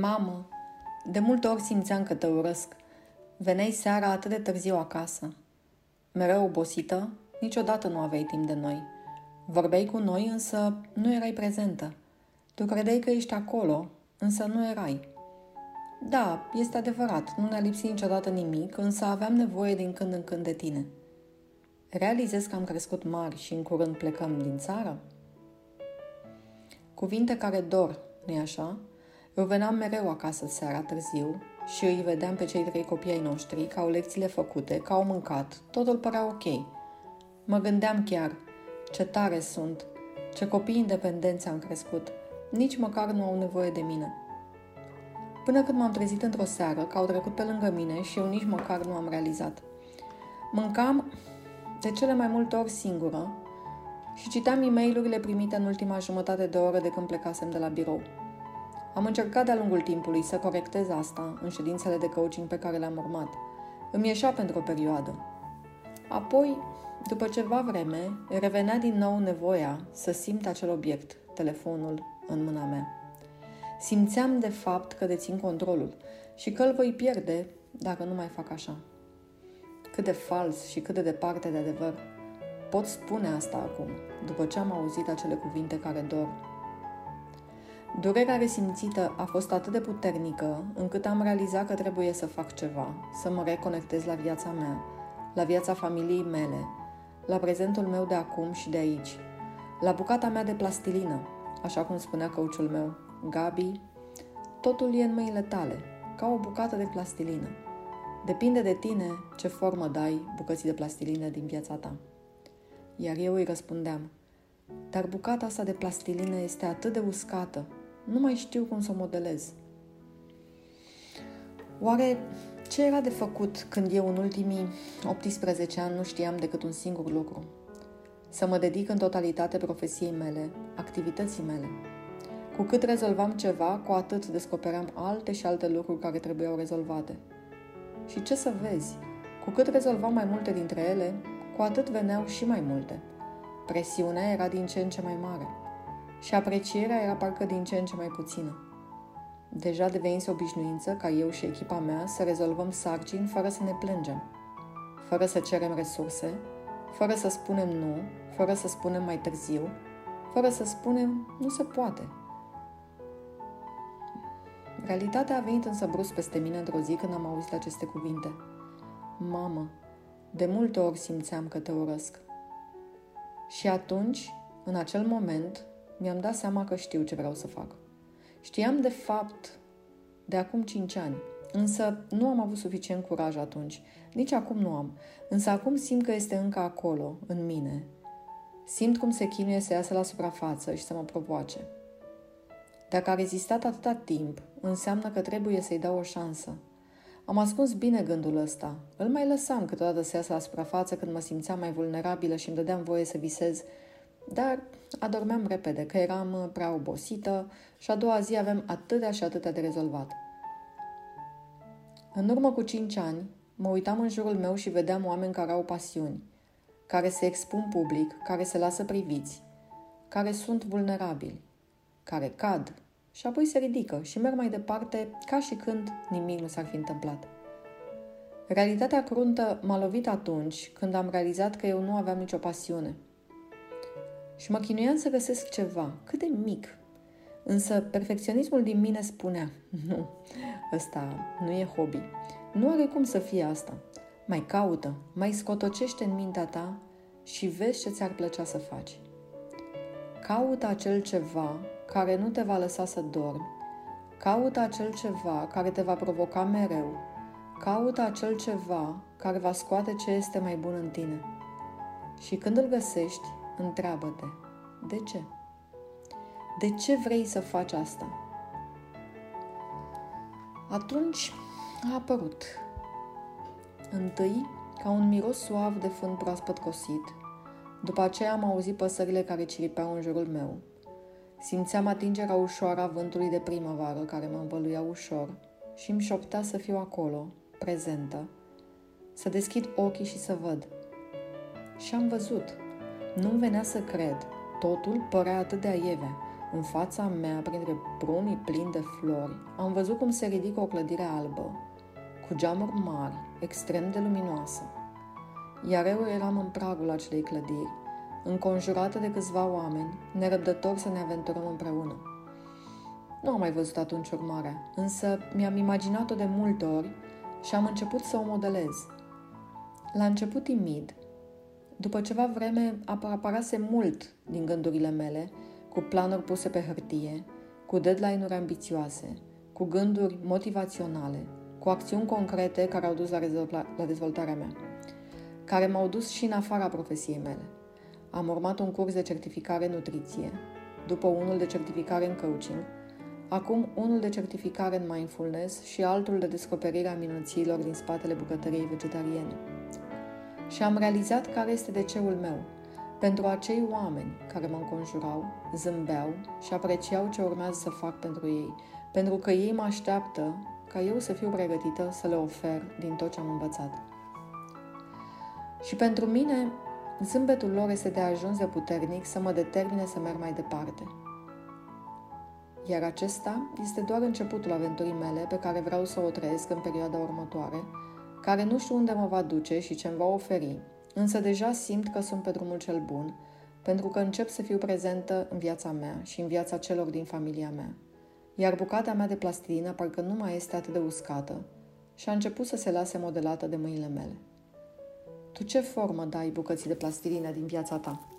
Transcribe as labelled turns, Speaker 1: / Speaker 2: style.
Speaker 1: Mamă, de multe ori simțeam că te urăsc. Veneai seara atât de târziu acasă. Mereu obosită, niciodată nu aveai timp de noi. Vorbeai cu noi, însă nu erai prezentă. Tu credeai că ești acolo, însă nu erai. Da, este adevărat, nu ne-a lipsit niciodată nimic, însă aveam nevoie din când în când de tine. Realizez că am crescut mari și în curând plecăm din țară? Cuvinte care dor, nu-i așa? Eu veneam mereu acasă seara târziu și îi vedeam pe cei trei copii ai noștri că au lecțiile făcute, că au mâncat, totul părea ok. Mă gândeam chiar, ce tare sunt, ce copii independenți am crescut, nici măcar nu au nevoie de mine. Până când m-am trezit într-o seară că au trecut pe lângă mine și eu nici măcar nu am realizat. Mâncam de cele mai multe ori singură și citeam e mail primite în ultima jumătate de oră de când plecasem de la birou. Am încercat de-a lungul timpului să corectez asta în ședințele de coaching pe care le-am urmat. Îmi ieșea pentru o perioadă. Apoi, după ceva vreme, revenea din nou nevoia să simt acel obiect, telefonul, în mâna mea. Simțeam de fapt că dețin controlul și că îl voi pierde dacă nu mai fac așa. Cât de fals și cât de departe de adevăr. Pot spune asta acum, după ce am auzit acele cuvinte care dor Durerea resimțită a fost atât de puternică încât am realizat că trebuie să fac ceva, să mă reconectez la viața mea, la viața familiei mele, la prezentul meu de acum și de aici, la bucata mea de plastilină, așa cum spunea căuciul meu, Gabi, totul e în mâinile tale, ca o bucată de plastilină. Depinde de tine ce formă dai bucății de plastilină din viața ta. Iar eu îi răspundeam, dar bucata asta de plastilină este atât de uscată nu mai știu cum să o modelez. Oare ce era de făcut când eu în ultimii 18 ani nu știam decât un singur lucru? Să mă dedic în totalitate profesiei mele, activității mele. Cu cât rezolvam ceva, cu atât descopeream alte și alte lucruri care trebuiau rezolvate. Și ce să vezi, cu cât rezolvam mai multe dintre ele, cu atât veneau și mai multe. Presiunea era din ce în ce mai mare – și aprecierea era parcă din ce în ce mai puțină. Deja devenise obișnuință ca eu și echipa mea să rezolvăm sarcini fără să ne plângem, fără să cerem resurse, fără să spunem nu, fără să spunem mai târziu, fără să spunem nu se poate. Realitatea a venit însă brusc peste mine într-o zi când am auzit aceste cuvinte. Mamă, de multe ori simțeam că te urăsc. Și atunci, în acel moment, mi-am dat seama că știu ce vreau să fac. Știam de fapt de acum 5 ani, însă nu am avut suficient curaj atunci. Nici acum nu am, însă acum simt că este încă acolo, în mine. Simt cum se chinuie să iasă la suprafață și să mă provoace. Dacă a rezistat atâta timp, înseamnă că trebuie să-i dau o șansă. Am ascuns bine gândul ăsta. Îl mai lăsam câteodată să iasă la suprafață când mă simțeam mai vulnerabilă și îmi dădeam voie să visez dar adormeam repede, că eram uh, prea obosită și a doua zi aveam atâtea și atâtea de rezolvat. În urmă cu cinci ani, mă uitam în jurul meu și vedeam oameni care au pasiuni, care se expun public, care se lasă priviți, care sunt vulnerabili, care cad și apoi se ridică și merg mai departe ca și când nimic nu s-ar fi întâmplat. Realitatea cruntă m-a lovit atunci când am realizat că eu nu aveam nicio pasiune – și mă chinuiam să găsesc ceva, cât de mic. Însă perfecționismul din mine spunea, nu, ăsta nu e hobby. Nu are cum să fie asta. Mai caută, mai scotocește în mintea ta și vezi ce ți-ar plăcea să faci. Caută acel ceva care nu te va lăsa să dormi. Caută acel ceva care te va provoca mereu. Caută acel ceva care va scoate ce este mai bun în tine. Și când îl găsești, Întreabă-te, de ce? De ce vrei să faci asta? Atunci a apărut. Întâi, ca un miros suav de fân proaspăt cosit, după aceea am auzit păsările care ciripeau în jurul meu. Simțeam atingerea ușoară a vântului de primăvară care mă învăluia ușor și îmi șoptea să fiu acolo, prezentă, să deschid ochii și să văd. Și am văzut – nu-mi venea să cred. Totul părea atât de aieve. În fața mea, printre prunii plini de flori, am văzut cum se ridică o clădire albă, cu geamuri mari, extrem de luminoasă. Iar eu eram în pragul acelei clădiri, înconjurată de câțiva oameni, nerăbdători să ne aventurăm împreună. Nu am mai văzut atunci urmarea, însă mi-am imaginat-o de multe ori și am început să o modelez. La început timid, după ceva vreme aparase mult din gândurile mele, cu planuri puse pe hârtie, cu deadline-uri ambițioase, cu gânduri motivaționale, cu acțiuni concrete care au dus la, la dezvoltarea mea, care m-au dus și în afara profesiei mele. Am urmat un curs de certificare în nutriție, după unul de certificare în coaching, acum unul de certificare în mindfulness și altul de descoperire a minunților din spatele bucătăriei vegetariene. Și am realizat care este de ceul meu, pentru acei oameni care mă înconjurau, zâmbeau și apreciau ce urmează să fac pentru ei, pentru că ei mă așteaptă ca eu să fiu pregătită să le ofer din tot ce am învățat. Și pentru mine, zâmbetul lor este de ajuns de puternic să mă determine să merg mai departe. Iar acesta este doar începutul aventurii mele pe care vreau să o trăiesc în perioada următoare, care nu știu unde mă va duce și ce îmi va oferi, însă deja simt că sunt pe drumul cel bun, pentru că încep să fiu prezentă în viața mea și în viața celor din familia mea. Iar bucata mea de plastilină parcă nu mai este atât de uscată și a început să se lase modelată de mâinile mele. Tu ce formă dai bucății de plastilină din viața ta?